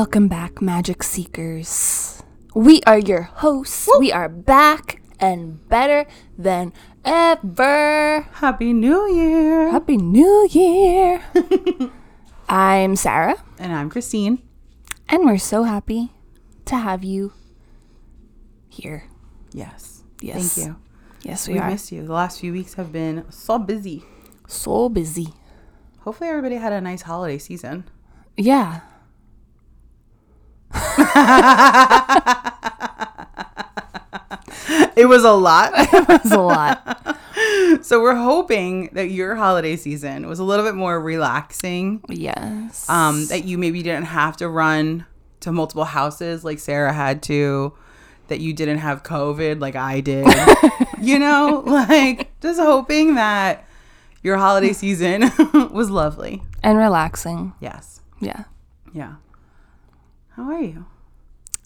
Welcome back, Magic Seekers. We are your hosts. We are back and better than ever. Happy New Year. Happy New Year. I'm Sarah, And I'm Christine. and we're so happy to have you here. Yes. Yes. Thank you. Yes, we We are missed you. The last few weeks have been so busy. so busy. Hopefully, everybody had a nice holiday season. Yeah. It was a lot. It's a lot. so, we're hoping that your holiday season was a little bit more relaxing. yes. Um, that you maybe didn't have to run to multiple houses like Sarah had to. That you didn't have COVID like I did. you know, like just hoping that your holiday season was lovely. and relaxing. Yes. Yeah. Yeah. How are you?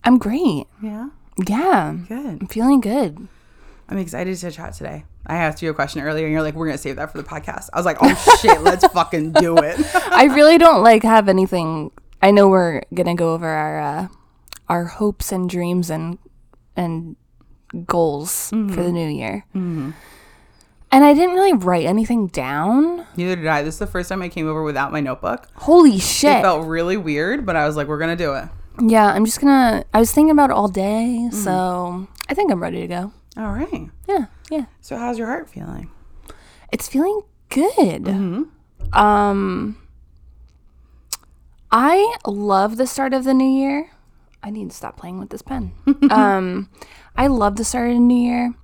I'm great. Yeah. Yeah. Good. I'm feeling good. I'm excited to chat today. I asked you a question earlier and you're like, we're going to save that for the podcast. I was like, oh shit, let's fucking do it. I really don't like have anything. I know we're gonna go over our uh, our hopes and dreams and and goals for the new year. And I didn't really write anything down. Neither did I. This is the first time I came over without my notebook. Holy shit! It felt really weird, but I was like, we're going to do it. Yeah, I'm just gonna. I was thinking about it all day, so I think I'm ready to go. All right. Yeah, yeah. So, how's your heart feeling? It's feeling good. Um, I love the start of the new year. I need to stop playing with this pen. um, I love the start of the new year,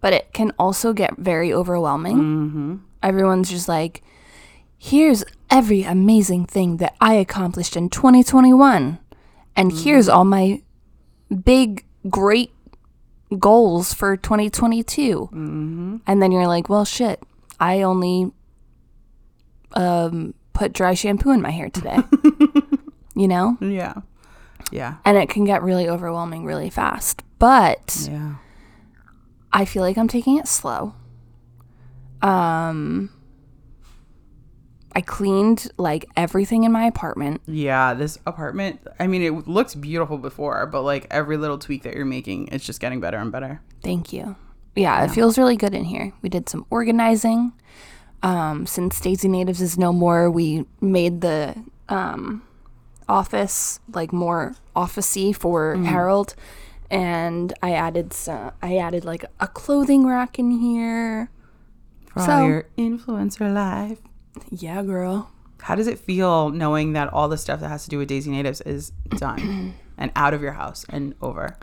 but it can also get very overwhelming. Everyone's just like, here's every amazing thing that I accomplished in 2021, and here's all my big, great goals for 2022. And then you're like, well, shit, I only um, put dry shampoo in my hair today. you know? Yeah. Yeah. And it can get really overwhelming really fast. But Yeah. I feel like I'm taking it slow. Um, I cleaned like everything in my apartment. Yeah. This apartment, I mean, it looks beautiful before, but like every little tweak that you're making, it's just getting better and better. Thank you. Yeah, it feels really good in here. We did some organizing. Um, since Daisy Natives is no more, we made the um, office like more officey for Harold, and I added some. I added like a clothing rack in here. For So- all your influencer life. Yeah, girl. How does it feel knowing that all the stuff that has to do with Daisy Natives is done and out of your house and over?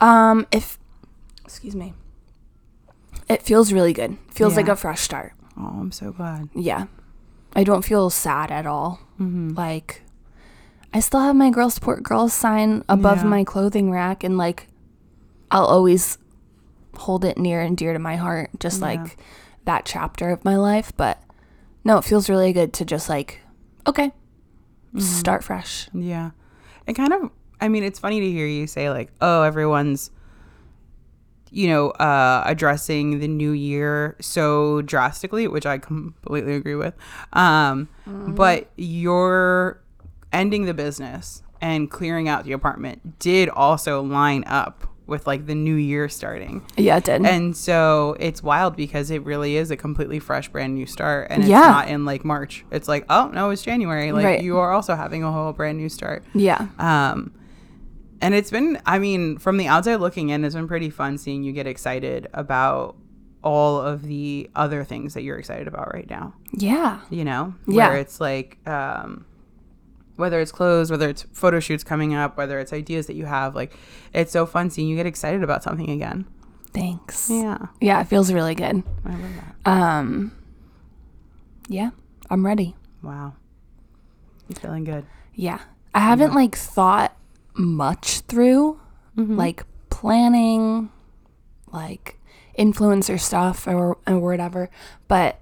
Um, if excuse me, it feels really good. Feels like a fresh start. Oh, I'm so glad. Yeah. I don't feel sad at all. Like, I still have my Girl Support Girls sign above Yeah. my clothing rack, and like, I'll always hold it near and dear to my heart, just like that chapter of my life. But no, it feels really good to just like, okay, start fresh. Yeah. It kind of, I mean, it's funny to hear you say, like, oh, everyone's, you know, uh, addressing the new year so drastically, which I completely agree with. Um, But your ending the business and clearing out the apartment did also line up with like the new year starting. Yeah, it did. And so it's wild because it really is a completely fresh, brand new start. And it's Yeah. not in like March. It's like, oh, no, it's January. Like Right. you are also having a whole brand new start. yeah. Um, and it's been, I mean, from the outside looking in, it's been pretty fun seeing you get excited about all of the other things that you're excited about right now. Yeah. You know, Yeah. where it's like, um, whether it's clothes, whether it's photo shoots coming up, whether it's ideas that you have, like, it's so fun seeing you get excited about something again. Thanks. Yeah, Yeah, it feels really good. I love that. Um, yeah, I'm ready. Wow, you're feeling good. Yeah. I haven't like thought much through like planning, like influencer stuff or, or whatever, but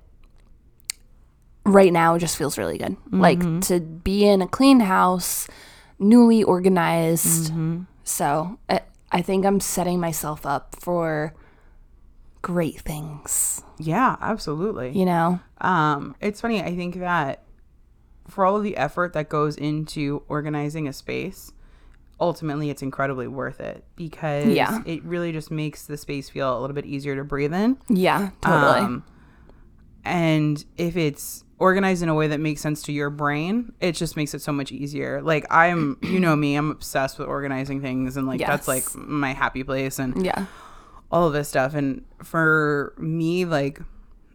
right now it just feels really good. Like to be in a clean house, newly organized. So I, I think I'm setting myself up for great things, Yeah, absolutely. you know? Um, it's funny. I think that for all of the effort that goes into organizing a space, ultimately it's incredibly worth it because Yeah. it really just makes the space feel a little bit easier to breathe in. Yeah, totally. Um, and if it's organized in a way that makes sense to your brain, it just makes it so much easier. Like I'm, you know me, I'm obsessed with organizing things and like that's like my happy place and yeah. all of this stuff. And for me, like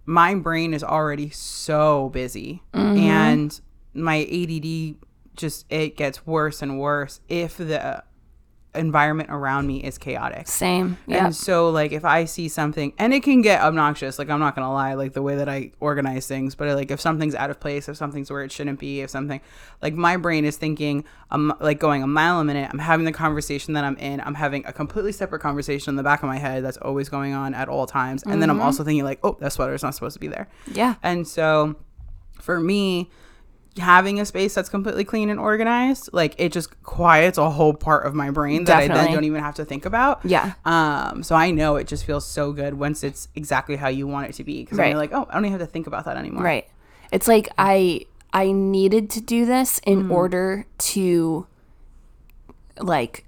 my brain is already so busy mm-hmm. and my ADD just it gets worse and worse if the environment around me is chaotic. Same. Yeah. And so like if I see something and it can get obnoxious, like I'm not gonna lie, like the way that I organize things, but like if something's out of place, if something's where it shouldn't be, if something like my brain is thinking I'm like going a mile a minute, I'm having the conversation that I'm in, I'm having a completely separate conversation in the back of my head that's always going on at all times. And then I'm mm-hmm. also thinking like, oh, that sweater is not supposed to be there. yeah. And so for me, having a space that's completely clean and organized, like it just quiets a whole part of my brain that I then don't even have to think about. Yeah. Um, so I know it just feels so good once it's exactly how you want it to be. Because Right. you're like, oh, I don't even have to think about that anymore. Right. It's like I I needed to do this in Mm. order to like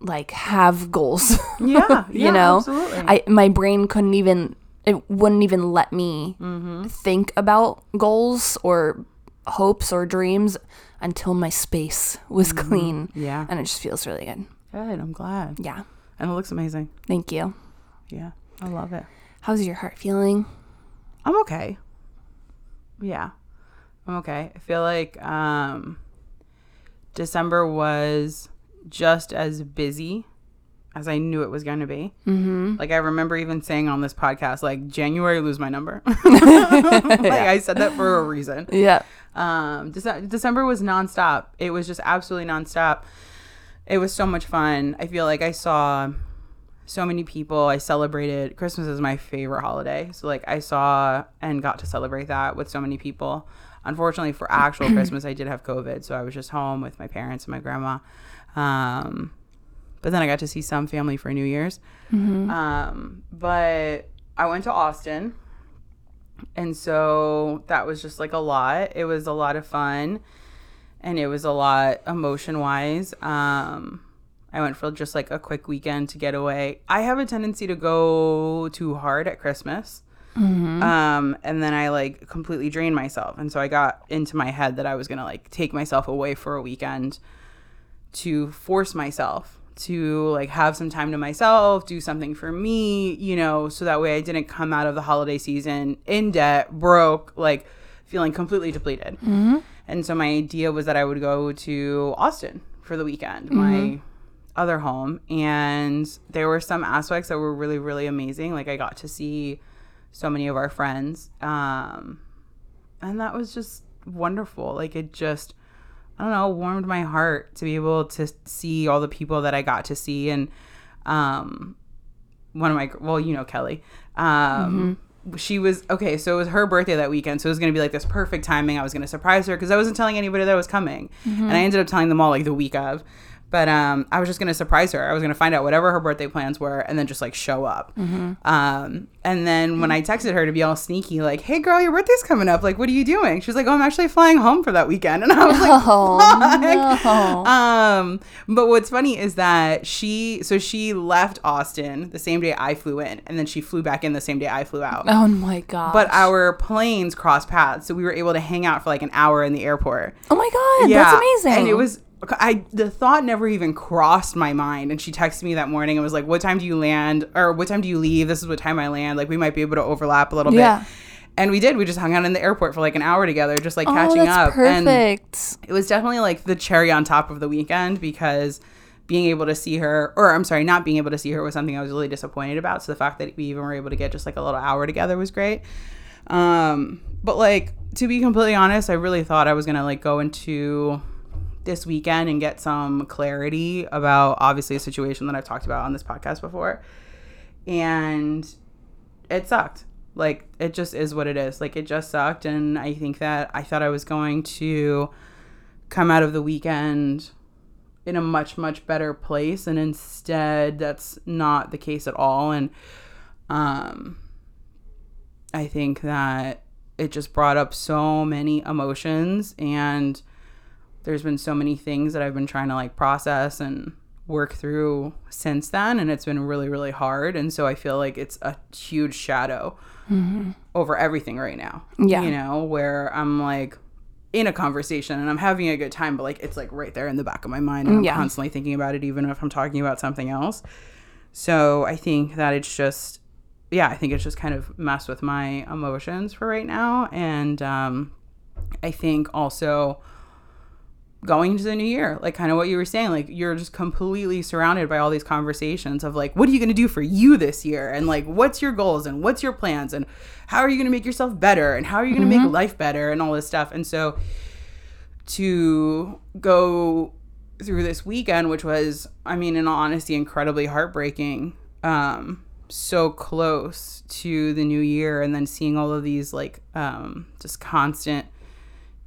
like have goals. Yeah. you yeah, know? absolutely. I my brain couldn't even it wouldn't even let me Mm-hmm. think about goals or hopes or dreams until my space was clean. Mm-hmm. Yeah. And it just feels really good. Good. I'm glad. Yeah. And it looks amazing. Thank you. Yeah. I love it. How's your heart feeling? I'm okay. Yeah. I'm okay. I feel like um December was just as busy as I knew it was going to be. Mm-hmm. Like I remember even saying on this podcast, like January lose my number. like I said that for a reason. Yeah. Um, Dece- December was nonstop. It was just absolutely nonstop. It was so much fun. I feel like I saw so many people. I celebrated Christmas is my favorite holiday. So like I saw and got to celebrate that with so many people. Unfortunately for actual Christmas, I did have COVID, so I was just home with my parents and my grandma. Um, but then I got to see some family for New Year's. Um, but I went to Austin and so that was just like a lot. It was a lot of fun and it was a lot emotion wise. Um, I went for just like a quick weekend to get away. I have a tendency to go too hard at Christmas. Um, and then I like completely drain myself. And so I got into my head that I was going to like take myself away for a weekend to force myself to like have some time to myself, do something for me, you know, so that way I didn't come out of the holiday season in debt, broke, like feeling completely depleted. And so my idea was that I would go to Austin for the weekend, my other home, and there were some aspects that were really really amazing. Like I got to see so many of our friends. Um and that was just wonderful. Like it just I don't know, warmed my heart to be able to see all the people that I got to see and um one of my well, you know Kelly. Um she was okay, so it was her birthday that weekend, so it was gonna be like this perfect timing. I was gonna surprise her because I wasn't telling anybody that I was coming. And I ended up telling them all like the week of. But um, I was just gonna surprise her. I was gonna find out whatever her birthday plans were, and then just like show up. Um, and then when I texted her to be all sneaky, like, "Hey, girl, your birthday's coming up. Like, what are you doing?" She was like, "Oh, I'm actually flying home for that weekend." And I was like, Oh no. um, but what's funny is that she, so she left Austin the same day I flew in, and then she flew back in the same day I flew out. Oh my god. But our planes crossed paths, so we were able to hang out for like an hour in the airport. Oh my god, that's amazing. And it was I the thought never even crossed my mind. And she texted me that morning and was like, "What time do you land? Or what time do you leave? This is what time I land. Like we might be able to overlap a little Yeah. bit." And we did. We just hung out in the airport for like an hour together, just like oh, catching up. And perfect. it was definitely like the cherry on top of the weekend because being able to see her or I'm sorry, not being able to see her was something I was really disappointed about. So the fact that we even were able to get just like a little hour together was great. Um but like to be completely honest, I really thought I was going to like go into this weekend and get some clarity about obviously a situation that I've talked about on this podcast before. And it sucked. Like it just is what it is. Like it just sucked and I think that I thought I was going to come out of the weekend in a much much better place and instead that's not the case at all and um I think that it just brought up so many emotions and there's been so many things that I've been trying to like process and work through since then and it's been really really hard and so I feel like it's a huge shadow over everything right now. Yeah. You know, where I'm like in a conversation and I'm having a good time, but like it's like right there in the back of my mind and I'm Yeah. constantly thinking about it even if I'm talking about something else. So I think that it's just yeah, I think it's just kind of messed with my emotions for right now. And um I think also going into the new year, like kind of what you were saying, like you're just completely surrounded by all these conversations of like, what are you going to do for you this year? And like, what's your goals and what's your plans and how are you going to make yourself better and how are you going to make life better and all this stuff. And so to go through this weekend, which was, I mean, in all honesty, incredibly heartbreaking, um, so close to the new year and then seeing all of these like um, just constant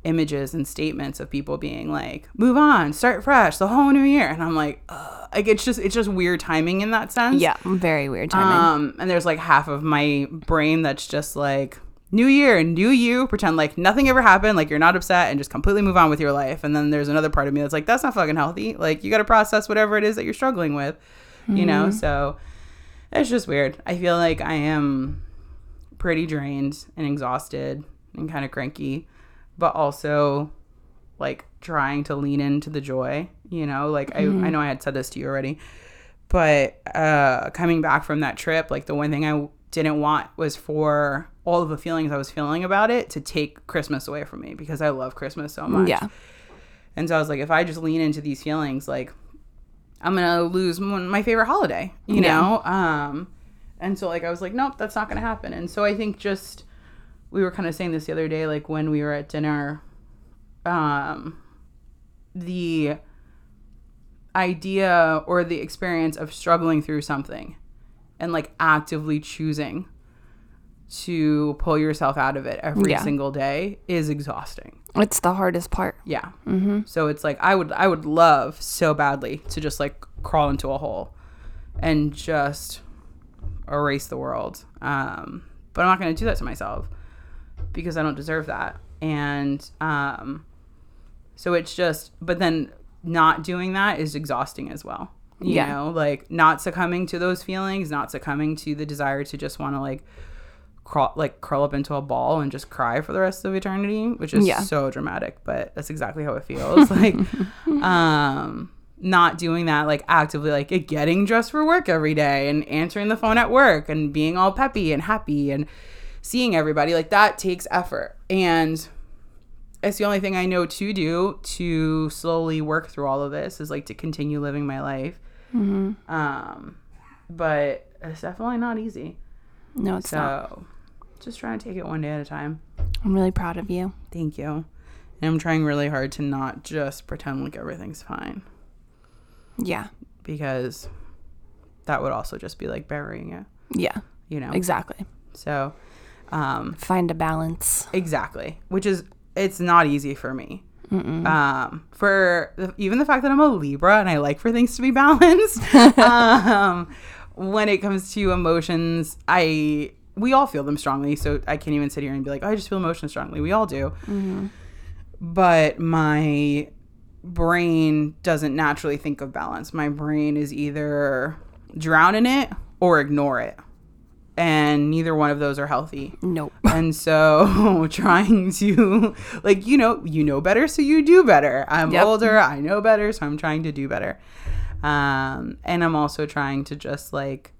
images and statements of people being like move on start fresh the whole new year. And i'm like Ugh. like it's just it's just weird timing in that sense. Yeah, very weird timing. um and there's like half of my brain that's just like new year new you pretend like nothing ever happened like you're not upset and just completely move on with your life. And then there's another part of me that's like that's not fucking healthy. Like you got to process whatever it is that you're struggling with you know? So it's just weird. I feel like i am pretty drained and exhausted and kind of cranky but also like trying to lean into the joy you know? Like I, I know i had said this to you already but uh coming back from that trip like the one thing i didn't want was for all of the feelings i was feeling about it to take christmas away from me because i love christmas so much. Yeah. and so i was like if i just lean into these feelings like i'm gonna lose my favorite holiday you Yeah. know? Um and so like i was like nope that's not gonna happen. And so i think just we were kind of saying this the other day like when we were at dinner um the idea or the experience of struggling through something and like actively choosing to pull yourself out of it every Yeah. single day is exhausting It's the hardest part. yeah. Mm-hmm. So it's like I would I would love so badly to just like crawl into a hole and just erase the world. Um, but I'm not going to do that to myself because I don't deserve that. And um, so it's just. But then not doing that is exhausting as well. You Yeah. know, like not succumbing to those feelings, not succumbing to the desire to just want to like crawl like curl up into a ball and just cry for the rest of eternity, which is Yeah. so dramatic, but that's exactly how it feels. like um not doing that like actively like getting dressed for work every day and answering the phone at work and being all peppy and happy and seeing everybody like that takes effort. And it's the only thing I know to do to slowly work through all of this is like to continue living my life. Um, but it's definitely not easy. No, it's not. Just trying to take it one day at a time. I'm really proud of you. Thank you. And I'm trying really hard to not just pretend like everything's fine Yeah. because that would also just be like burying it, Yeah. you know? Exactly. So, um, Find a balance. exactly, which is, it's not easy for me. Um, for the, even the fact that I'm a Libra and I like for things to be balanced, um, when it comes to emotions, I we all feel them strongly. So I can't even sit here and be like, oh, I just feel emotions strongly. We all do. But my brain doesn't naturally think of balance. My brain is either drown in it or ignore it, and neither one of those are healthy Nope. and so trying to like you know you know better so you do better i'm Yep. older i know better so i'm trying to do better um and i'm also trying to just like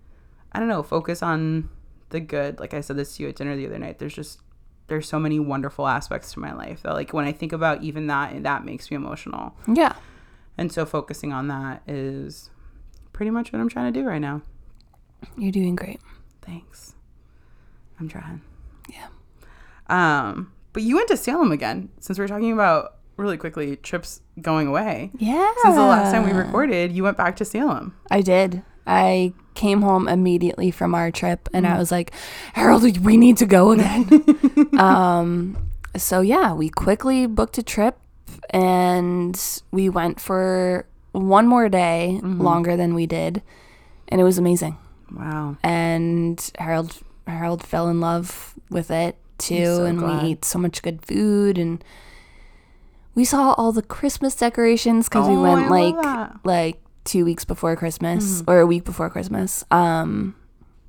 i don't know focus on the good like i said this to you at dinner the other night there's just there's so many wonderful aspects to my life that like when i think about even that that makes me emotional Yeah. and so focusing on that is pretty much what i'm trying to do right now You're doing great. Thanks i'm trying Yeah. Um, but you went to Salem again since we're talking about really quickly trips going away. Yeah. Since the last time we recorded, you went back to Salem. I did. I came home immediately from our trip and I was like, Harold, we need to go again. um, so yeah, we quickly booked a trip and we went for one more day longer than we did. And it was amazing. Wow. And Harold Harold fell in love with it too, so and glad. we ate so much good food, and we saw all the Christmas decorations because we Oh, went I like. Mm-hmm. like two weeks before Christmas or a week before Christmas. Um,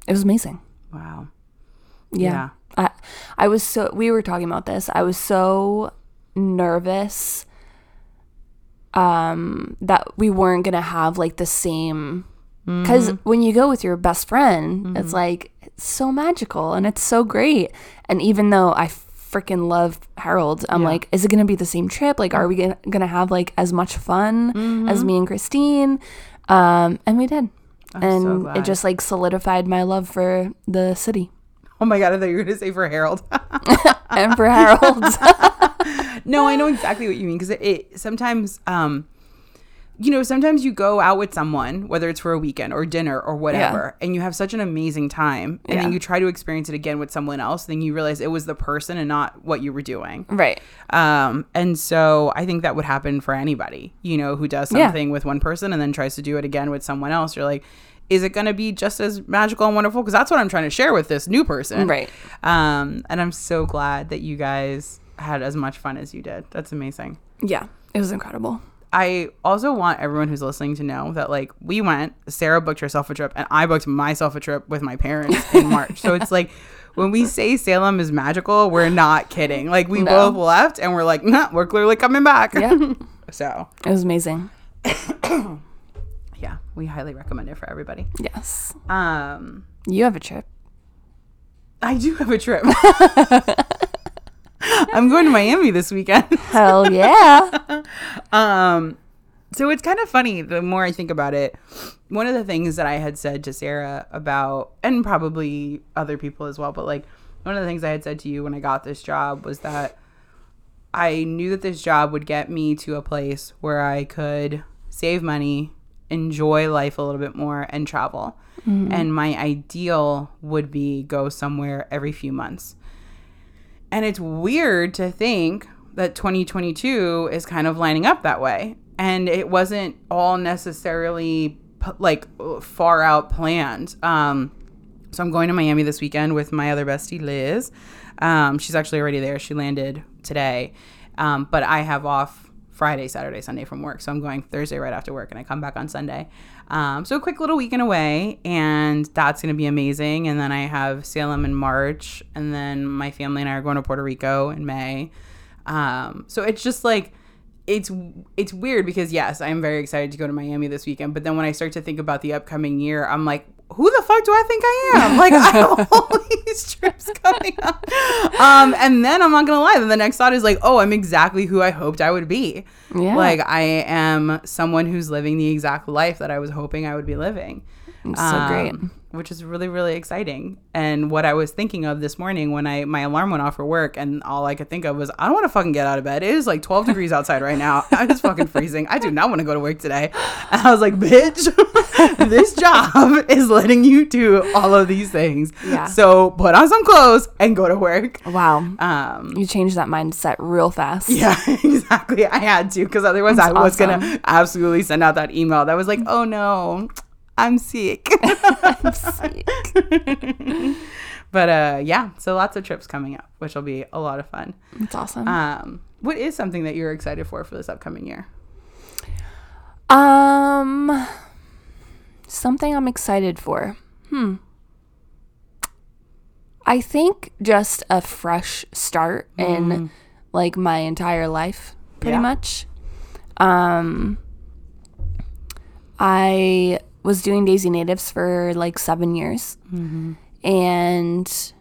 it was amazing. Wow. Yeah. I I was so we were talking about this. I was so nervous um that we weren't going to have like the same cuz when you go with your best friend, it's like it's so magical and it's so great. And even though I freaking love Harold, I'm Yeah. like is it going to be the same trip? Like are we going to have like as much fun as me and Christine? Um and we did. I'm and glad. it just like solidified my love for the city Oh my god, I thought you were gonna say for Harold. and for Harold. no, I know exactly what you mean because it, it sometimes, um, you know, sometimes you go out with someone, whether it's for a weekend or dinner or whatever, and you have such an amazing time, and Yeah. then you try to experience it again with someone else, then you realize it was the person and not what you were doing. right. Um, and so I think that would happen for anybody, you know, who does Yeah. something with one person and then tries to do it again with someone else. You're like, is it going to be just as magical and wonderful? Because that's what I'm trying to share with this new person. Right. Um, and I'm so glad that you guys had as much fun as you did. That's amazing. Yeah. It was incredible. I also want everyone who's listening to know that like we went, Sarah booked herself a trip and I booked myself a trip with my parents in March. so it's like when we say Salem is magical, we're not kidding. Like we No. both left and we're like, nah, we're clearly coming back. Yeah. so It was amazing. yeah, we highly recommend it for everybody. Yes. Um You have a trip. I do have a trip. I'm going to Miami this weekend. Hell yeah. Um, so it's kind of funny the more I think about it. One of the things that I had said to Sarah about, and probably other people as well, but like one of the things I had said to you when I got this job was that I knew that this job would get me to a place where I could save money, enjoy life a little bit more, and travel. And my ideal would be go somewhere every few months. And it's weird to think that 2022 is kind of lining up that way. And it wasn't all necessarily like far out planned. Um, so I'm going to Miami this weekend with my other bestie, Liz. Um, she's actually already there. She landed today. Um, but I have off Friday, Saturday, Sunday from work. So I'm going Thursday right after work and I come back on Sunday. Um, so a quick little weekend away and that's going to be amazing. And then I have Salem in March and then my family and I are going to Puerto Rico in May. Um, so it's just like, it's it's weird because yes, I'm very excited to go to Miami this weekend. But then when I start to think about the upcoming year, I'm like, who the fuck do I think I am? Like I have all these trips coming up. Um, and then I'm not gonna lie, then the next thought is like, oh, I'm exactly who I hoped I would be. Yeah. Like I am someone who's living the exact life that I was hoping I would be living. It's so great. Which is really, really exciting. And what I was thinking of this morning when I my alarm went off for work and all I could think of was I don't want to fucking get out of bed. It is like 12 degrees outside right now. I'm just fucking freezing. I do not want to go to work today. And I was like, bitch, this job is letting you do all of these things. Yeah. So put on some clothes and go to work. Wow. Um You changed that mindset real fast. yeah, exactly. I had to because otherwise I was awesome. gonna absolutely send out that email that was like, "Oh no, I'm sick." I'm sick. but uh, yeah, so lots of trips coming up, which will be a lot of fun. It's awesome. Um, what is something that you're excited for for this upcoming year? Um, something I'm excited for. Hmm. I think just a fresh start in like my entire life, pretty Yeah. much. Um, I was doing Daisy Natives for like seven years, and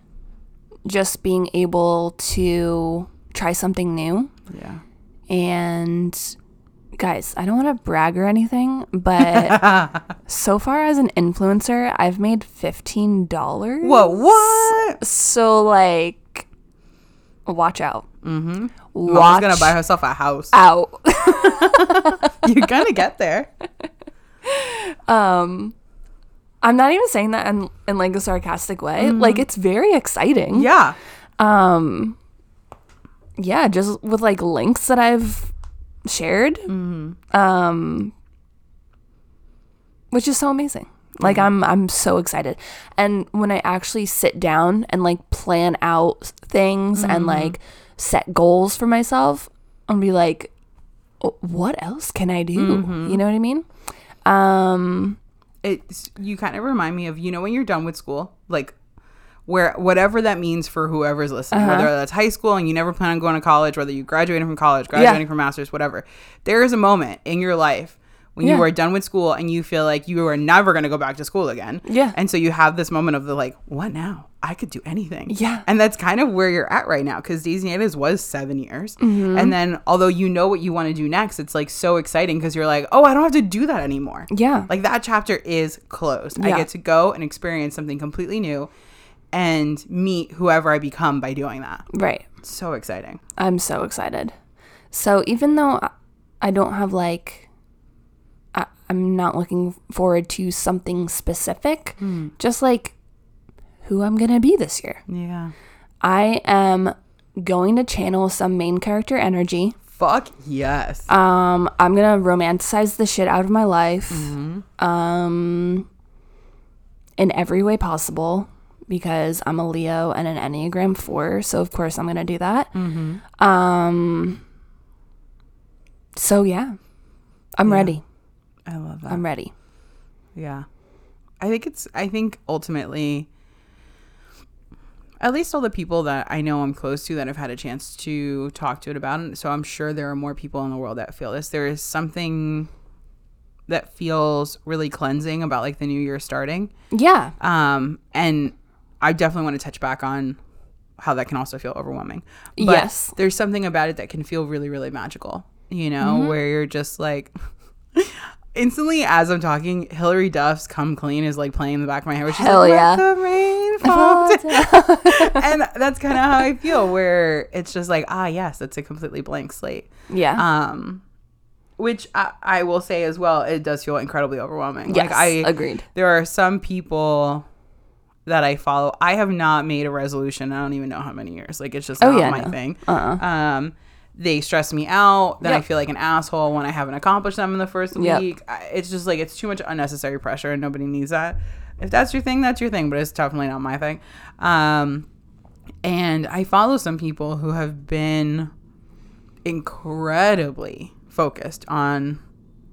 just being able to try something new Yeah. and guys, I don't want to brag or anything, but so far as an influencer, I've made $15. Whoa, what? So, like, watch out. Mm-hmm. Mama's Watch gonna buy herself a house. out. you're gonna get there. um, I'm not even saying that in, in like a sarcastic way. Like, it's very exciting. Yeah. Um, yeah, just with like links that I've shared. Um, which is so amazing. Like I'm I'm so excited. And when I actually sit down and like plan out things and like set goals for myself, I'll be like "Oh, what else can I do? You know what I mean? Um it's you kind of remind me of you know when you're done with school like where whatever that means for whoever's listening Uh-huh. whether that's high school and you never plan on going to college whether you graduated from college graduating from masters whatever there is a moment in your life when Yeah. you are done with school and you feel like you are never going to go back to school again Yeah. and so you have this moment of the like what now i could do anything Yeah. and that's kind of where you're at right now because Daisy Natives was seven years. Mm-hmm. And then, although you know what you want to do next, it's like so exciting because you're like, oh, I don't have to do that anymore. Yeah. Like that chapter is closed. I get to go and experience something completely new and meet whoever I become by doing that. right. It's so exciting. I'm so excited. So even though I- don't have like, I, I'm not looking forward to something specific, just like who I'm gonna be this year. Yeah. I am going to channel some main character energy. Fuck yes. Um, I'm gonna romanticize the shit out of my life, um, in every way possible because I'm a Leo and an Enneagram Four, so of course I'm gonna do that. Um, so yeah, I'm ready. I love that. I'm ready. Yeah. I think it's I think ultimately at least all the people that I know I'm close to that have had a chance to talk to it about it. So I'm sure there are more people in the world that feel this. There is something that feels really cleansing about like the new year starting. Yeah, Um and I definitely want to touch back on how that can also feel overwhelming. But Yes. There's something about it that can feel really, really magical. You know, Mm-hmm. where you're just like instantly as I'm talking, Hilary Duff's "Come Clean" is like playing in the back of my head. Which is Hell like, yeah. "Let fall down." and that's kind of how I feel. Where it's just like, ah, yes, it's a completely blank slate. yeah, Um, which I, I will say as well, it does feel incredibly overwhelming. yes, like I agreed. there are some people that I follow. I have not made a resolution. I don't even know how many years. Like it's just Oh, not yeah, my no. thing. Uh-uh. Um, they stress me out. Then I feel like an asshole when I haven't accomplished them in the first Yep. week. I, it's just like it's too much unnecessary pressure, and nobody needs that. If that's your thing, that's your thing. But it's definitely not my thing. Um, and I follow some people who have been incredibly focused on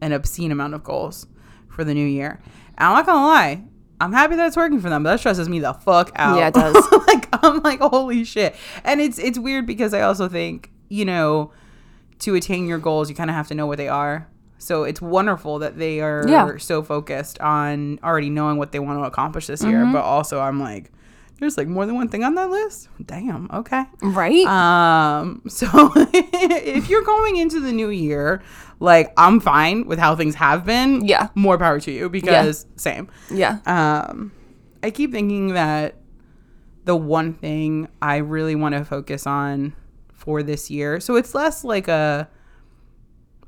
an obscene amount of goals for the new year. And I'm not gonna lie, I'm happy that it's working for them, but that stresses me the fuck out. Yeah, it does. like I'm like, holy shit. And it's it's weird because I also think, you know, to attain your goals, you kind of have to know what they are. So it's wonderful that they are Yeah. so focused on already knowing what they want to accomplish this year. Mm-hmm. But also, I'm like, there's like more than one thing on that list. Damn. Okay. Right? Um, so if you're going into the new year, like I'm fine with how things have been. Yeah. More power to you because same. yeah. Um, I keep thinking that the one thing I really want to focus on for this year, so it's less like a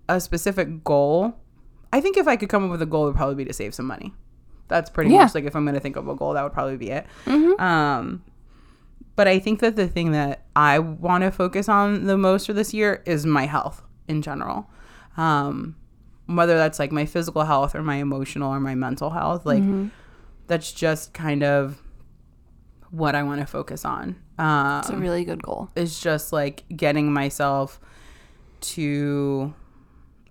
a specific goal. I think if I could come up with a goal, it would probably be to save some money. That's pretty Yeah. much like if I'm going to think of a goal, that would probably be it. Um, but I think that the thing that I want to focus on the most for this year is my health in general. Um, whether that's like my physical health or my emotional or my mental health, like that's just kind of what I want to focus on. Um, It's a really good goal. is just like getting myself to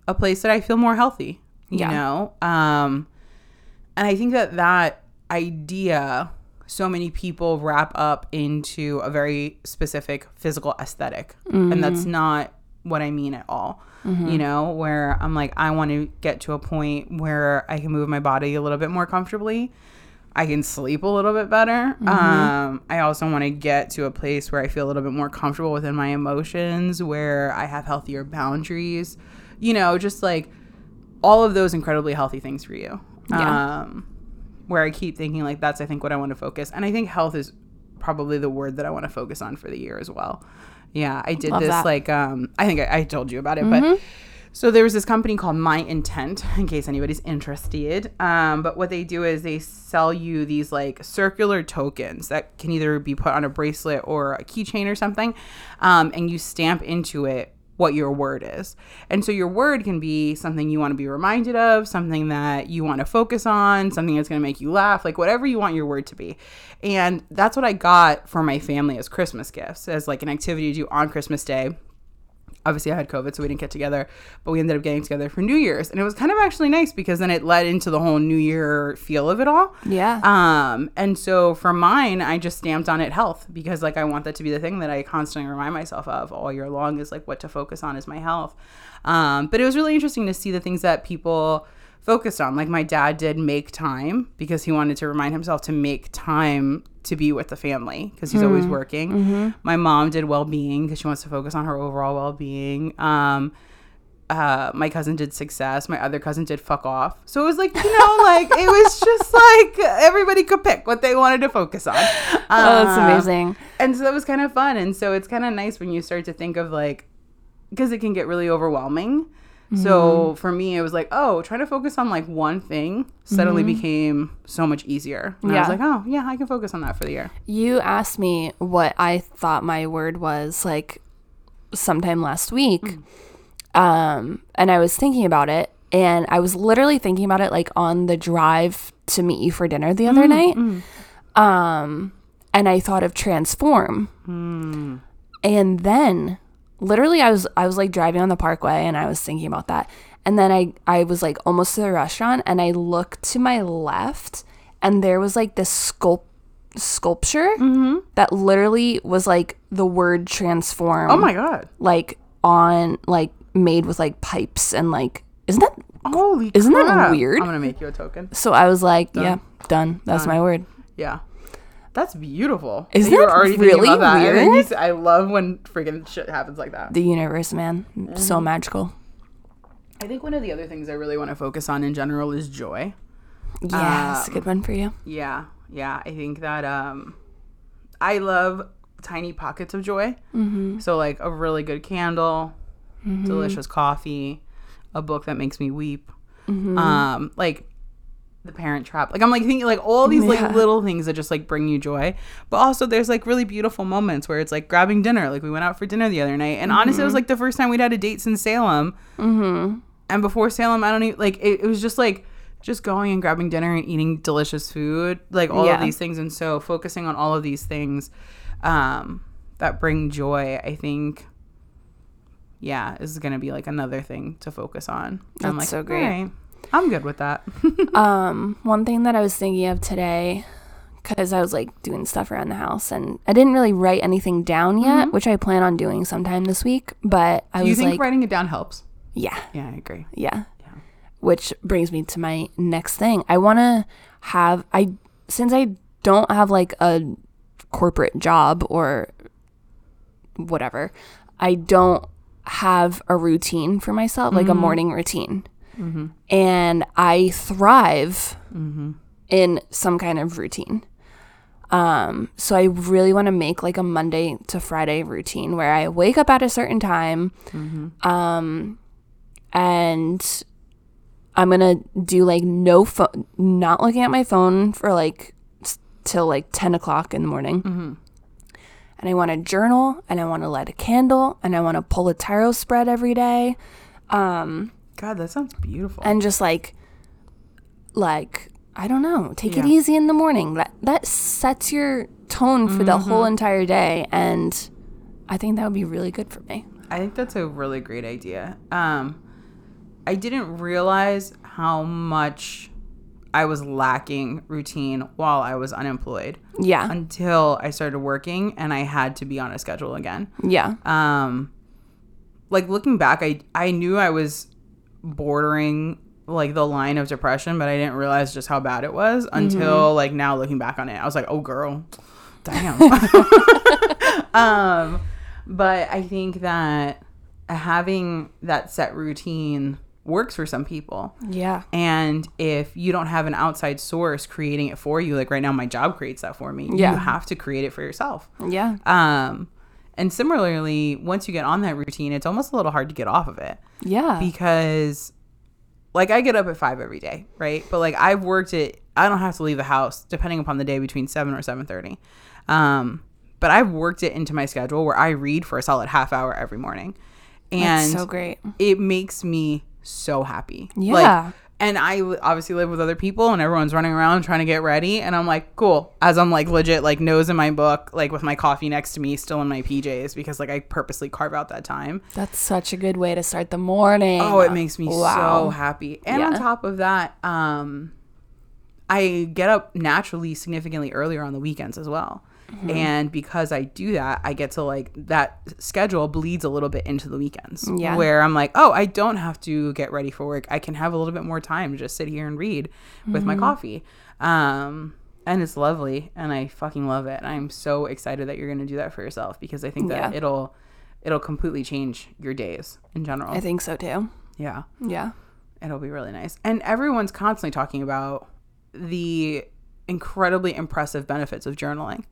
a place that I feel more healthy, you Yeah. know? Um, and I think that that idea, so many people wrap up into a very specific physical esthetic And that's not what I mean at all. You know, where I'm like, I want to get to a point where I can move my body a little bit more comfortably. I can sleep a little bit better. Um, I also want to get to a place where I feel a little bit more comfortable within my emotions, where I have healthier boundaries. You know, just like all of those incredibly healthy things for you. Yeah. Um, where I keep thinking like that's I think what I want to focus, and I think health is probably the word that I want to focus on for the year as well. Yeah, I did Love this that. like um, I think I, I told you about it, but so there was this company called My Intent, in case anybody's interested. Um, but what they do is they sell you these like circular tokens that can either be put on a bracelet or a keychain or something, um, and you stamp into it what your word is. And so your word can be something you want to be reminded of, something that you want to focus on, something that's going to make you laugh, like whatever you want your word to be. And that's what I got for my family as Christmas gifts, as like an activity to do on Christmas Day obviously I had COVID, so we didn't get together, but we ended up getting together for New Year's. And it was kind of actually nice because then it led into the whole New Year feel of it all. Yeah. Um, and so for mine, I just stamped on it health because like I want that to be the thing that I constantly remind myself of all year long is like what to focus on is my health. Um, but it was really interesting to see the things that people focused on. Like my dad did make time because he wanted to remind himself to make time to be with the family because he's always working. My mom did well being because she wants to focus on her overall well being. Um, uh, my cousin did success. My other cousin did fuck off. So it was like, you know, like it was just like everybody could pick what they wanted to focus on. oh, that's Uh, amazing. and so that was kind of fun. And so it's kind of nice when you start to think of like, because it can get really overwhelming. Mm-hmm. So for me, it was like, oh, trying to focus on like one thing suddenly became so much easier. And I was Mm-hmm. Like, oh, yeah, I can focus on that for the year. You asked me what I thought my word was like sometime last week. Mm. Um, and I was thinking about it and I was literally thinking about it like on the drive to meet you for dinner the Mm, other night. Um, and I thought of transform. Mm. And then literally I was I was like driving on the parkway and I was thinking about that. And then I I was like almost to the restaurant and I looked to my left and there was like this sculpt sculpture mm-hmm. that literally was like the word transform Oh my God. like on like made with like pipes and like isn't that Holy Isn't that weird? I'm going to make you a token. so I was like, yeah, done. That's my word. Yeah. That's beautiful. Were that already really about that. And then weird? s- I love when freaking shit happens like that. The universe, man. So Mm-hmm. magical. I think one of the other things I really want to focus on in general is joy. Yeah, it's a Um, good one for you. Yeah, yeah. I think that um, I love tiny pockets of joy. Mm-hmm. So like a really good candle, delicious coffee, a book that makes me weep. Um, like the Parent Trap. Like I'm like thinking like all these Yeah. like little things that just like bring you joy. But also there's like really beautiful moments where it's like grabbing dinner. Like we went out for dinner the other night, and honestly, it was like the first time we'd had a date since Salem. Mm-hmm. And before Salem, I don't even like it, it was just like just going and grabbing dinner and eating delicious food, like all Yeah. of these things. And so focusing on all of these things um, that bring joy, I think, yeah, is going to be like another thing to focus on. That's like, so great. "All right, I'm good with that. Um, one thing that I was thinking of today, because I was like doing stuff around the house and I didn't really write anything down yet, which I plan on doing sometime this week. But I Do Mm-hmm. you was think like, writing it down helps? yeah, Yeah, I agree. yeah. Which brings me to my next thing. I want to have, I, since I don't have like a corporate job or whatever, I don't have a routine for myself, like a morning routine. And I thrive in some kind of routine. Um, so I really want to make like a Monday to Friday routine where I wake up at a certain time. Um, and I'm gonna do like no phone, not looking at my phone for like till like 10 o'clock in the morning. And I want to journal and I want to light a candle and I want to pull a tarot spread every day. Um, God, that sounds beautiful. and just like like I don't know, take it easy in the morning. That that sets your tone for the whole entire day and I think that would be really good for me. I think that's a really great idea. Um, I didn't realize how much I was lacking routine while I was unemployed Yeah. until I started working and I had to be on a schedule again. yeah. Um, like looking back, I I knew I was bordering like the line of depression, but I didn't realize just how bad it was until like now looking back on it. I was like, oh girl, damn. um, but I think that having that set routine works for some people. Yeah. And if you don't have an outside source creating it for you, like right now, my job creates that for me. Yeah. You have to create it for yourself. Yeah. Um, and similarly, once you get on that routine, it's almost a little hard to get off of it Yeah. because, like, I get up at five every day, right? But like, I've worked it. I don't have to leave the house depending upon the day between seven or seven thirty. Um, but I've worked it into my schedule where I read for a solid half hour every morning, and so great. it makes me so happy. Yeah. Like, and I obviously live with other people, and everyone's running around trying to get ready, and I'm like, cool. As I'm like legit, like nose in my book, like with my coffee next to me, still in my PJs, because like I purposely carve out that time. That's such a good way to start the morning. Oh, it makes me so happy. And on top of that, um, I get up naturally significantly earlier on the weekends as well. Mm-hmm. And because I do that, I get to like that schedule bleeds a little bit into the weekends. Yeah. Where I'm like, oh, I don't have to get ready for work. I can have a little bit more time to just sit here and read with Mm-hmm. my coffee. Um, and it's lovely and I fucking love it. I'm so excited that you're gonna do that for yourself because I think that Yeah. it'll it'll completely change your days in general. I think so too. yeah. Yeah. It'll be really nice. And everyone's constantly talking about the incredibly impressive benefits of journaling.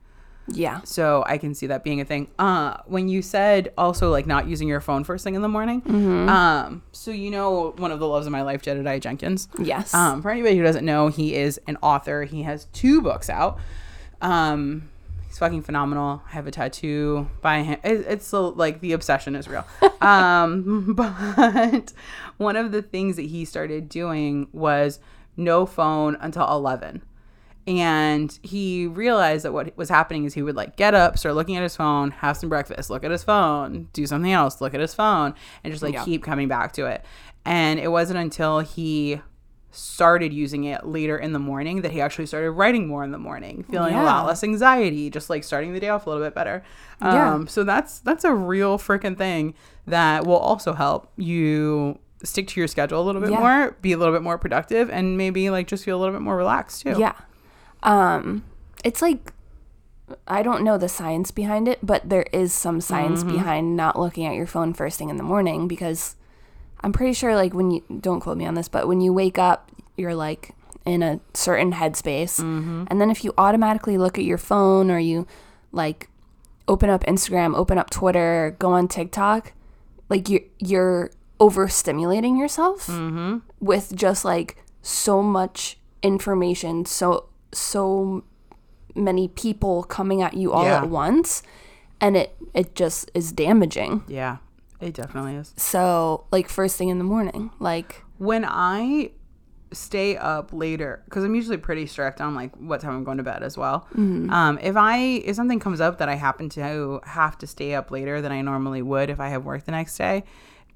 Yeah. So I can see that being a thing. Uh, when you said also like not using your phone first thing in the morning, um, so you know one of the loves of my life, Jedediah Jenkins. Yes. Um, for anybody who doesn't know, he is an author. He has two books out. Um, he's fucking phenomenal. I have a tattoo by him. It, it's so, like the obsession is real. um, but one of the things that he started doing was no phone until 11 and he realized that what was happening is he would like get up start looking at his phone have some breakfast look at his phone do something else look at his phone and just like Yeah. keep coming back to it and it wasn't until he started using it later in the morning that he actually started writing more in the morning feeling a lot less anxiety just like starting the day off a little bit better Yeah. um so that's that's a real freaking thing that will also help you stick to your schedule a little bit Yeah. more be a little bit more productive and maybe like just feel a little bit more relaxed too Yeah. Um it's like I don't know the science behind it, but there is some science Mm-hmm. behind not looking at your phone first thing in the morning because I'm pretty sure like when you don't quote me on this, but when you wake up, you're like in a certain headspace. Mm-hmm. And then if you automatically look at your phone or you like open up Instagram, open up Twitter, go on TikTok, like you you're overstimulating yourself Mm-hmm. with just like so much information, so so many people coming at you all Yeah. at once, and it it just is damaging. Yeah, it definitely is. So like first thing in the morning, like When I stay up later, because I'm usually pretty strict on like what time I'm going to bed as well. Um, if I if something comes up that I happen to have to stay up later than I normally would if I have work the next day,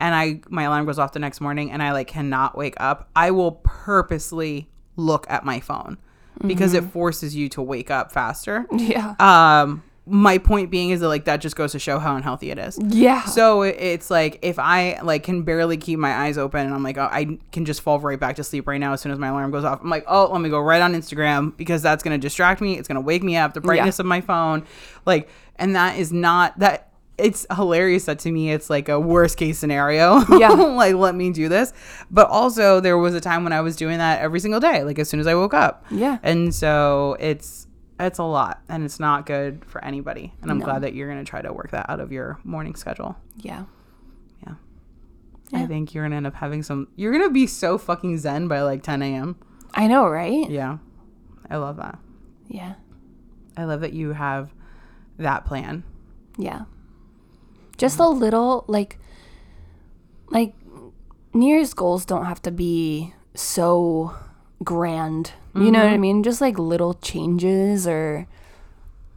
and I my alarm goes off the next morning and I like cannot wake up, I will purposely look at my phone because it forces you to wake up faster. yeah, Um, my point being is that like that just goes to show how unhealthy it is. yeah, So it's like if I like can barely keep my eyes open and I'm like oh, I can just fall right back to sleep right now as soon as my alarm goes off. I'm like oh let me go right on Instagram because that's gonna distract me. It's gonna wake me up. The brightness of my phone, like, and that is not that. It's hilarious that to me it's like a worst case scenario. Yeah. like let me do this. But also there was a time when I was doing that every single day, like as soon as I woke up. Yeah. And so it's it's a lot and it's not good for anybody. And I'm No. glad that you're gonna try to work that out of your morning schedule. yeah. I Yeah. I think you're gonna end up having some. You're gonna be so fucking zen by like 10 a.m. I know, right? Yeah, I love that. Yeah, I love that you have that plan. yeah. Just a little like, like New Year's goals don't have to be so grand. You know what I mm-hmm. mean? Just like little changes or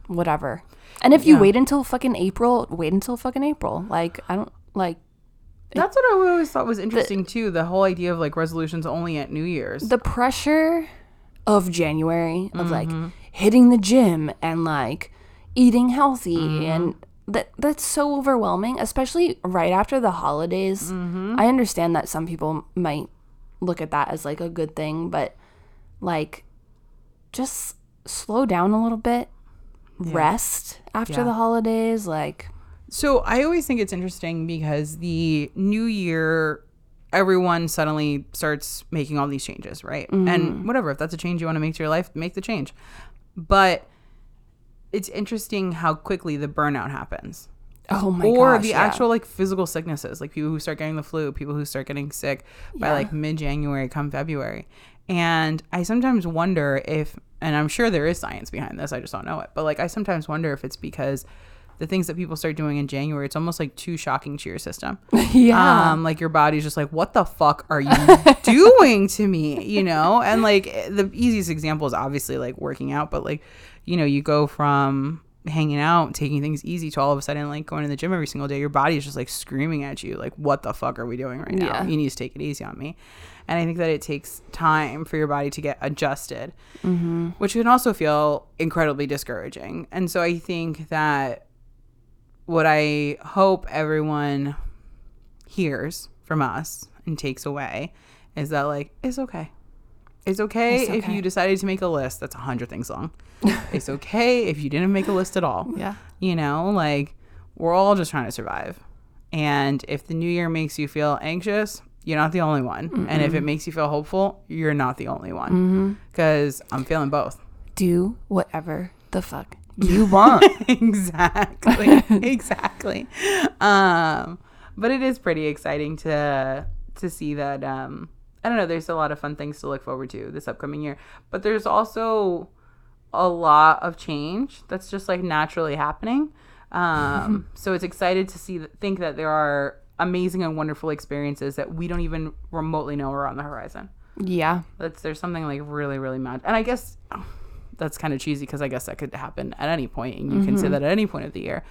whatever. And if you Yeah. wait until fucking April, wait until fucking April. Like I don't like That's what I always thought was interesting too. The whole idea of like resolutions only at New Year's. the pressure of January of like mm-hmm. hitting the gym and like eating healthy mm-hmm. and that that's so overwhelming, especially right after the holidays. Mm-hmm. I understand that some people might look at that as like a good thing, but like just slow down a little bit. Rest after Yeah. the holidays, like So I always think it's interesting because the new year, everyone suddenly starts making all these changes, right? And mm-hmm. whatever, if that's a change you want to make to your life, make the change. But it's interesting how quickly the burnout happens. oh my or gosh, the yeah. actual like physical sicknesses, like people who start getting the flu, people who start getting sick by Yeah. like mid January, come February. And I sometimes wonder if, and I'm sure there is science behind this, I just don't know it, but like I sometimes wonder if it's because the things that people start doing in January, it's almost like too shocking to your system. yeah. Um, like your body's just like, what the fuck are you doing to me? You know? And like the easiest example is obviously like working out, but like, you know, you go from hanging out, taking things easy to all of a sudden like going to the gym every single day. Your body is just like screaming at you, like, what the fuck are we doing right now? Yeah. You need to take it easy on me. And I think that it takes time for your body to get adjusted, mm-hmm. which can also feel incredibly discouraging. And so I think that what I hope everyone hears from us and takes away is that like it's okay. It's okay, It's if okay. you decided to make a list that's a hundred things long. it's okay if you didn't make a list at all. yeah. You know, like we're all just trying to survive. And if the new year makes you feel anxious, you're not the only one. And if it makes you feel hopeful, you're not the only one. Because I'm feeling both. Do whatever the fuck you want. exactly exactly um but it is pretty exciting to to see that um i don't know there's a lot of fun things to look forward to this upcoming year but there's also a lot of change that's just like naturally happening. Um so it's excited to see think that there are amazing and wonderful experiences that we don't even remotely know are on the horizon. Yeah. that's there's something like really really mad and i guess oh, that's kind of cheesy because i guess that could happen at any point and you can say that at any point of the year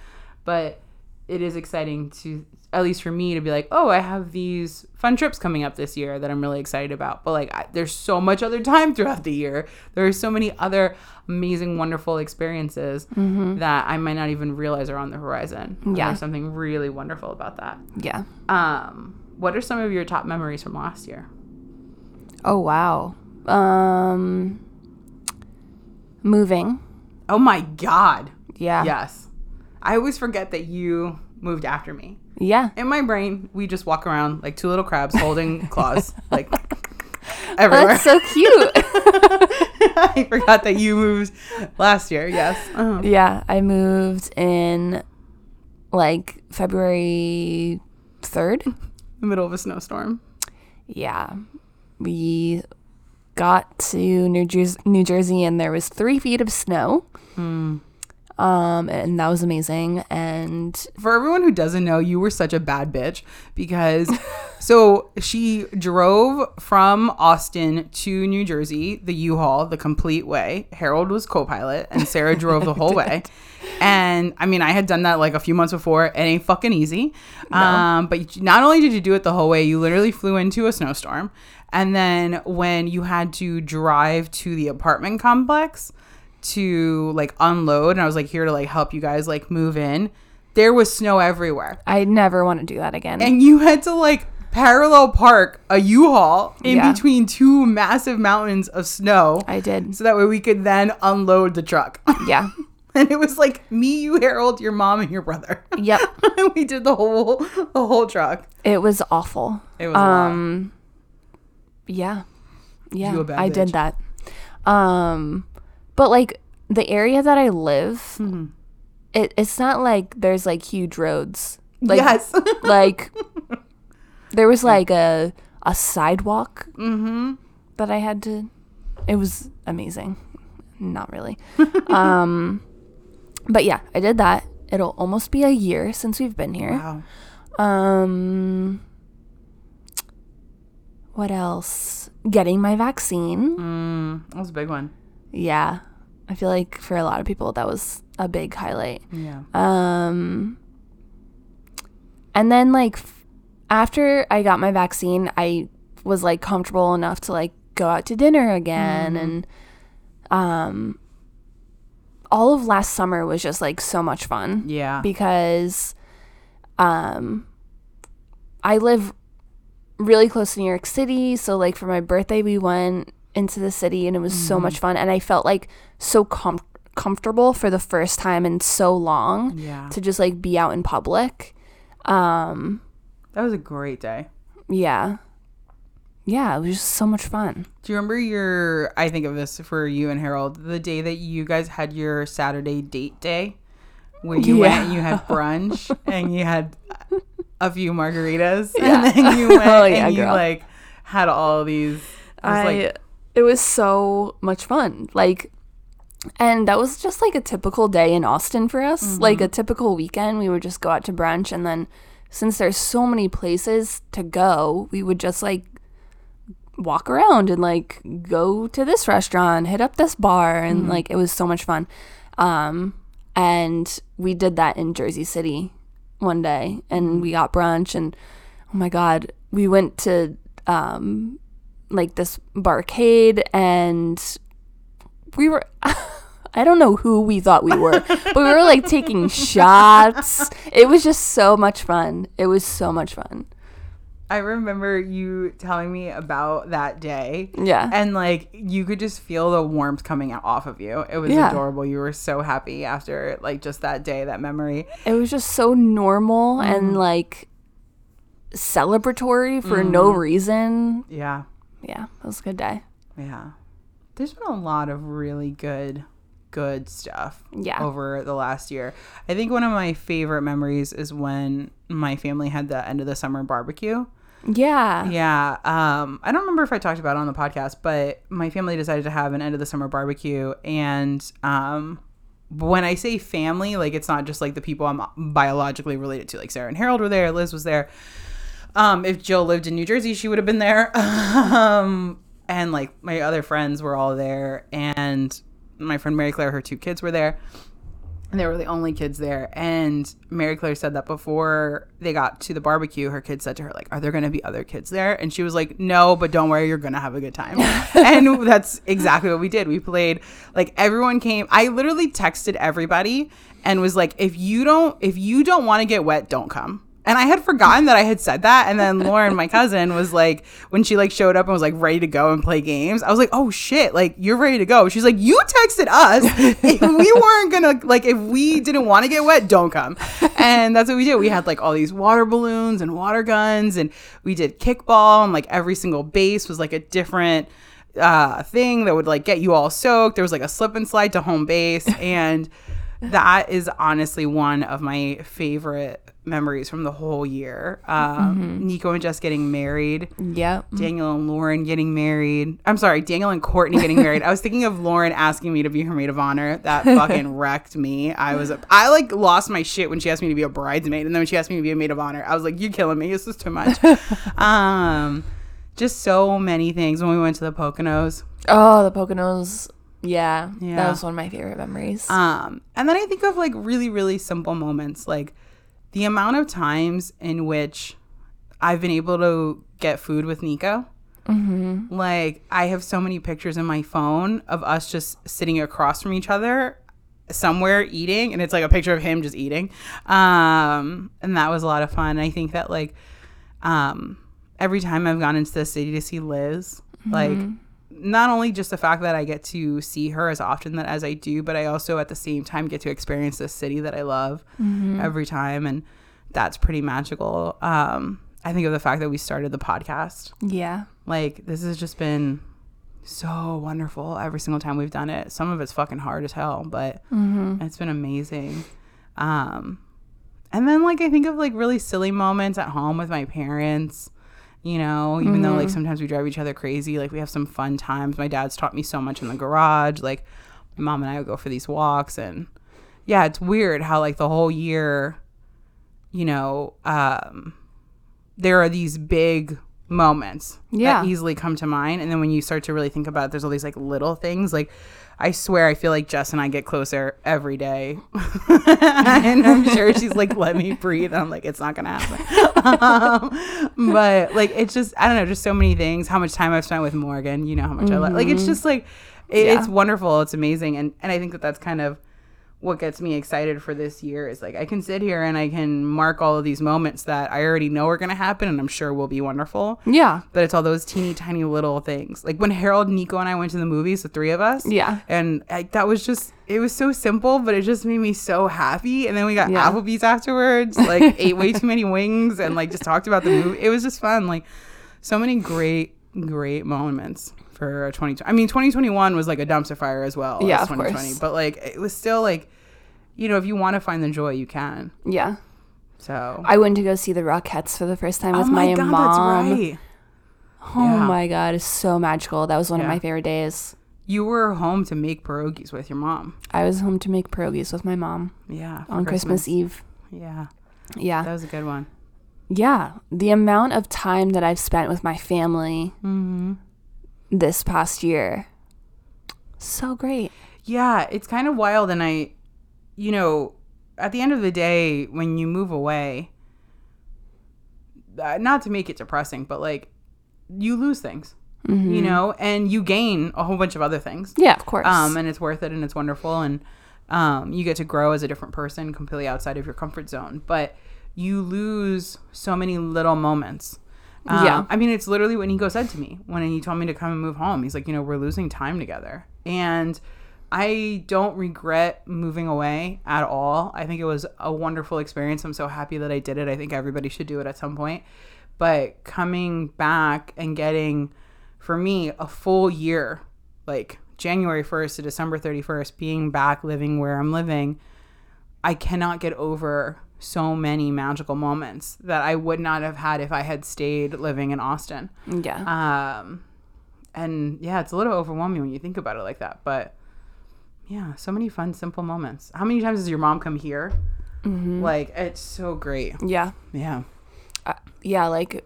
but it is exciting to at least for me to be like oh i have these fun trips coming up this year that i'm really excited about but like I, there's so much other time throughout the year there are so many other amazing wonderful experiences that i might not even realize are on the horizon Yeah. there's something really wonderful about that Yeah. um what are some of your top memories from last year Oh wow. Um moving. oh my god Yeah. Yes. I always forget that you moved after me. Yeah. In my brain, we just walk around like two little crabs holding claws, like everywhere. That's so cute. I forgot that you moved last year. Yes. Uh-huh. yeah, I moved in like February 3rd. In the middle of a snowstorm. Yeah. We got to New Jersey, New Jersey and there was 3 feet of snow. Um and that was amazing and For everyone who doesn't know, you were such a bad bitch because so she drove from Austin to New Jersey, the U-Haul, the complete way. Harold was co-pilot and Sarah drove the whole way. And I mean, I had done that like a few months before. It ain't fucking easy. Um, but not only did you do it the whole way, you literally flew into a snowstorm. And then when you had to drive to the apartment complex to like unload, and I was like here to like help you guys like move in, there was snow everywhere. I never want to do that again. And you had to like parallel park a U-Haul in Yeah. between two massive mountains of snow. I did. so that way we could then unload the truck. Yeah. and it was like me, you, Harold, your mom, and your brother. Yep. we did the whole the whole truck. It was awful. It was um yeah. Yeah. You a bad I did that. Um but like the area that I live Mm-hmm. it, it's not like there's like huge roads. Like yes. like there was like a a sidewalk that I had to it was amazing. Not really. um but yeah, I did that. It'll almost be a year since we've been here. wow. Um, what else? Getting my vaccine. Mm, that was a big one. Yeah. I feel like for a lot of people that was a big highlight. Yeah. Um, and then like f- after I got my vaccine, I was like comfortable enough to like go out to dinner again and um all of last summer was just like so much fun Yeah. because um I live really close to New York City, so like for my birthday we went into the city and it was so much fun and I felt like so com- comfortable for the first time in so long yeah. to just like be out in public. Um That was a great day. yeah. Yeah, it was just so much fun. Do you remember your? I think of this for you and Harold. The day that you guys had your Saturday date day, where you went and you had brunch and you had a few margaritas, Yeah. and then you went Oh, yeah, and you girl. like had all these. It was I like it was so much fun. Like And that was just like a typical day in Austin for us. Like a typical weekend, we would just go out to brunch. And then since there's so many places to go, we would just like walk around and like go to this restaurant, hit up this bar. And like it was so much fun. Um, and we did that in Jersey City one day and we got brunch. And oh my God, we went to um, like this barcade and we were I don't know who we thought we were, but we were like taking shots. It was just so much fun. It was so much fun. I remember you telling me about that day. Yeah. And like you could just feel the warmth coming out off of you. It was Yeah. adorable. You were so happy after like just that day, that memory. It was just so normal Mm-hmm. and like celebratory for no reason. Yeah. Yeah, it was a good day. Yeah. There's been a lot of really good good stuff Yeah. over the last year. I think one of my favorite memories is when my family had the end of the summer barbecue. Yeah. Yeah. Um, I don't remember if I talked about it on the podcast, but my family decided to have an end of the summer barbecue. And um, when I say family, like it's not just like the people I'm biologically related to. Like Sarah and Harold were there, Liz was there. Um, if Jill lived in New Jersey, she would have been there. um, and like my other friends were all there. And my friend Mary Claire, her two kids were there. And they were the only kids there. And Mary Claire said that before they got to the barbecue, her kids said to her, like, Are there gonna be other kids there? And she was like, No, but don't worry, you're gonna have a good time. and that's exactly what we did. We played like everyone came. I literally texted everybody and was like, if you don't if you don't want to get wet, don't come. And I had forgotten that I had said that. And then Lauren, my cousin, was like, when she like showed up and was like ready to go and play games, I was like, oh shit, like you're ready to go. She's like, you texted us. If we weren't gonna like if we didn't want to get wet, don't come. And that's what we did. We had like all these water balloons and water guns, and we did kickball, and like every single base was like a different uh thing that would like get you all soaked. There was like a slip and slide to home base, and that is honestly one of my favorite memories from the whole year. Um, Nico and Jess getting married, Yep. Daniel and Lauren getting married. I'm sorry, Daniel and Courtney getting married. I was thinking of Lauren asking me to be her maid of honor. That fucking wrecked me. I was, a, I like lost my shit when she asked me to be a bridesmaid, and then when she asked me to be a maid of honor, I was like, "You're killing me. This is too much." um, just so many things when we went to the Poconos. Oh, the Poconos. Yeah, Yeah. That was one of my favorite memories. Um, and then I think of like really, really simple moments, like the amount of times in which I've been able to get food with Nico. Mm-hmm. Like I have so many pictures in my phone of us just sitting across from each other somewhere eating and it's like a picture of him just eating um and that was a lot of fun i think that like um every time i've gone into the city to see liz like not only just the fact that I get to see her as often that as I do, but I also at the same time get to experience this city that I love every time, and that's pretty magical. Um, I think of the fact that we started the podcast. yeah. Like this has just been so wonderful every single time we've done it. Some of it's fucking hard as hell, but it's been amazing. Um, and then like I think of like really silly moments at home with my parents. You know, even though like sometimes we drive each other crazy, like we have some fun times. My dad's taught me so much in the garage. Like my mom and I would go for these walks and yeah, it's weird how like the whole year, you know, um there are these big moments Yeah. that easily come to mind and then when you start to really think about it there's all these like little things like i swear i feel like jess and i get closer every day and i'm sure she's like let me breathe i'm like it's not gonna happen um, but like it's just i don't know just so many things. How much time i've spent with morgan you know how much i love like it's just like it, Yeah. it's wonderful. It's amazing. And and i think that that's kind of what gets me excited for this year is like I can sit here and I can mark all of these moments that I already know are going to happen and I'm sure will be wonderful. Yeah. But it's all those teeny tiny little things. Like when Harold, Nico, and I went to the movies, the three of us. Yeah. And I, that was just, it was so simple, but it just made me so happy. And then we got Yeah. Applebee's afterwards, like ate way too many wings and like just talked about the movie. It was just fun. Like so many great, great moments for 2020. I mean, 2021 was like a dumpster fire as well. Yeah, as of 2020. course. But like it was still like, you know, if you want to find the joy, you can. Yeah. So. I went to go see the Rockettes for the first time with oh my, my, god, mom. that's right. Oh Yeah. my god, it's so magical. That was one Yeah. of my favorite days. you were home to make pierogies with your mom. I was home to make pierogies with my mom Yeah. on Christmas. Eve. Yeah. Yeah. That was a good one. yeah. The amount of time that I've spent with my family Mm-hmm. This past year. So great. Yeah, it's kind of wild. And I, you know, at the end of the day, when you move away, uh, not to make it depressing, but like you lose things, you know, and you gain a whole bunch of other things. Yeah, of course. Um, and it's worth it and it's wonderful. And um, you get to grow as a different person completely outside of your comfort zone. But you lose so many little moments. Um, Yeah. I mean, it's literally what Nico said to me when he told me to come and move home. He's like, you know, we're losing time together. And I don't regret moving away at all. I think it was a wonderful experience. I'm so happy that I did it. I think everybody should do it at some point. But coming back and getting, for me, a full year, like January 1st to December 31st, being back living where I'm living, I cannot get over so many magical moments that I would not have had if I had stayed living in Austin. yeah. Um, and yeah, it's a little overwhelming when you think about it like that. But yeah, so many fun, simple moments. How many times does your mom come here? Like, it's so great. yeah. Yeah. uh, yeah, like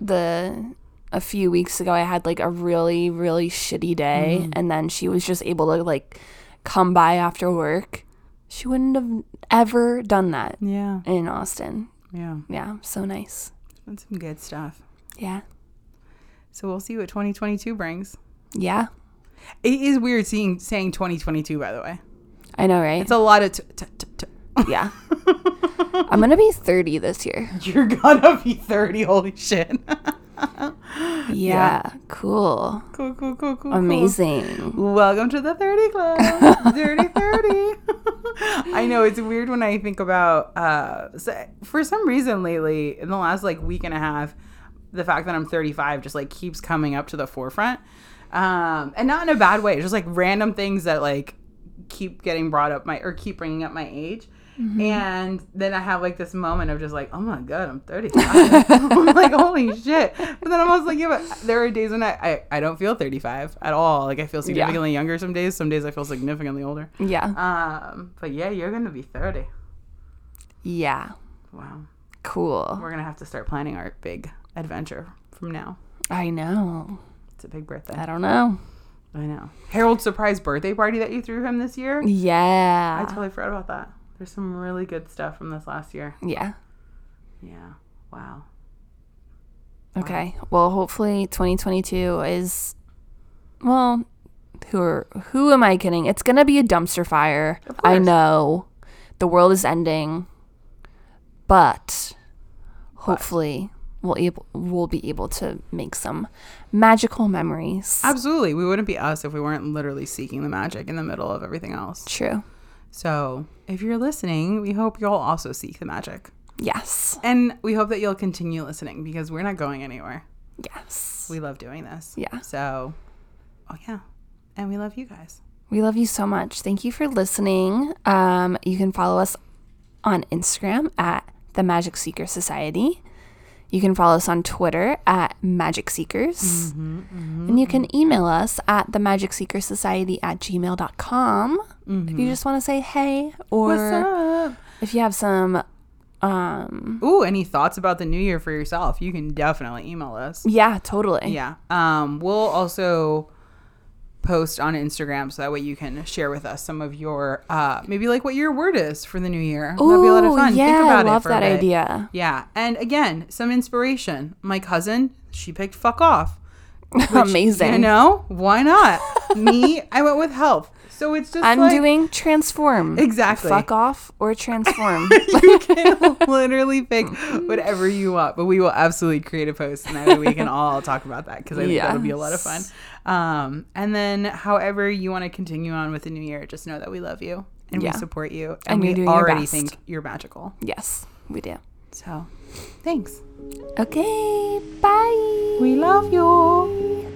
the a few weeks ago, I had like a really really shitty day, and then she was just able to like come by after work. She wouldn't have ever done that Yeah. in Austin. Yeah. Yeah, so nice. It's been some good stuff. Yeah, So we'll see what 2022 brings. yeah, It is weird seeing saying 2022, by the way. I know, right? It's a lot of. T- t- t- t- yeah. I'm gonna be 30 this year. You're gonna be 30. Holy shit. Yeah, cool, cool, cool, cool, cool. amazing. Cool. Welcome to the 30 Club. Dirty 30. I know it's weird when I think about, uh, so- for some reason lately, in the last like week and a half, the fact that I'm 35 just like keeps coming up to the forefront. Um, and not in a bad way, just like random things that like keep getting brought up my, or keep bringing up my age. And then I have like this moment of just like, oh my god, I'm 35. I'm like, holy shit. But then I'm also like, yeah, but there are days when I, I, I don't feel 35 at all. Like I feel significantly younger some days. Some days I feel significantly older. Yeah, Um, but yeah, you're gonna be 30. yeah, Wow. cool. We're gonna have to start planning our big adventure from now. I know. It's a big birthday. I don't know. I know. Harold's surprise birthday party that you threw him this year. Yeah. I totally forgot about that. There's some really good stuff from this last year. yeah. Yeah. Wow. Okay. Well, hopefully 2022 is well, who are, who am I kidding? It's going to be a dumpster fire. I know. The world is ending. But hopefully we'll able we'll be able to make some magical memories. Absolutely. We wouldn't be us if we weren't literally seeking the magic in the middle of everything else. True. So, if you're listening, we hope you'll also seek the magic. Yes. And we hope that you'll continue listening because we're not going anywhere. Yes. We love doing this. Yeah. So, oh yeah. And we love you guys. We love you so much. Thank you for listening. Um, you can follow us on Instagram at the Magic Seeker Society. You can follow us on Twitter at Magic Seekers. And you can email us at the Magic Seeker Society at gmail.com if you just want to say hey or What's up? if you have some um Ooh, any thoughts about the new year for yourself? You can definitely email us. yeah, totally. Yeah. Um, we'll also post on Instagram so that way you can share with us some of your uh maybe like what your word is for the new year. That'd be a lot of fun. Yeah, Think about it. I love it that idea. Yeah. And again, some inspiration. My cousin, she picked fuck off. Amazing. You know, why not? Me, I went with health. So it's just I'm like, doing transform. Exactly. Fuck off or transform. you can literally pick whatever you want, but we will absolutely create a post and that way we can all talk about that because I think that'll be a lot of fun. Um, and then, however you want to continue on with the new year, just know that we love you and Yeah. we support you, and, And we already think you're magical. yes, we do. So, thanks. Okay, bye. We love you.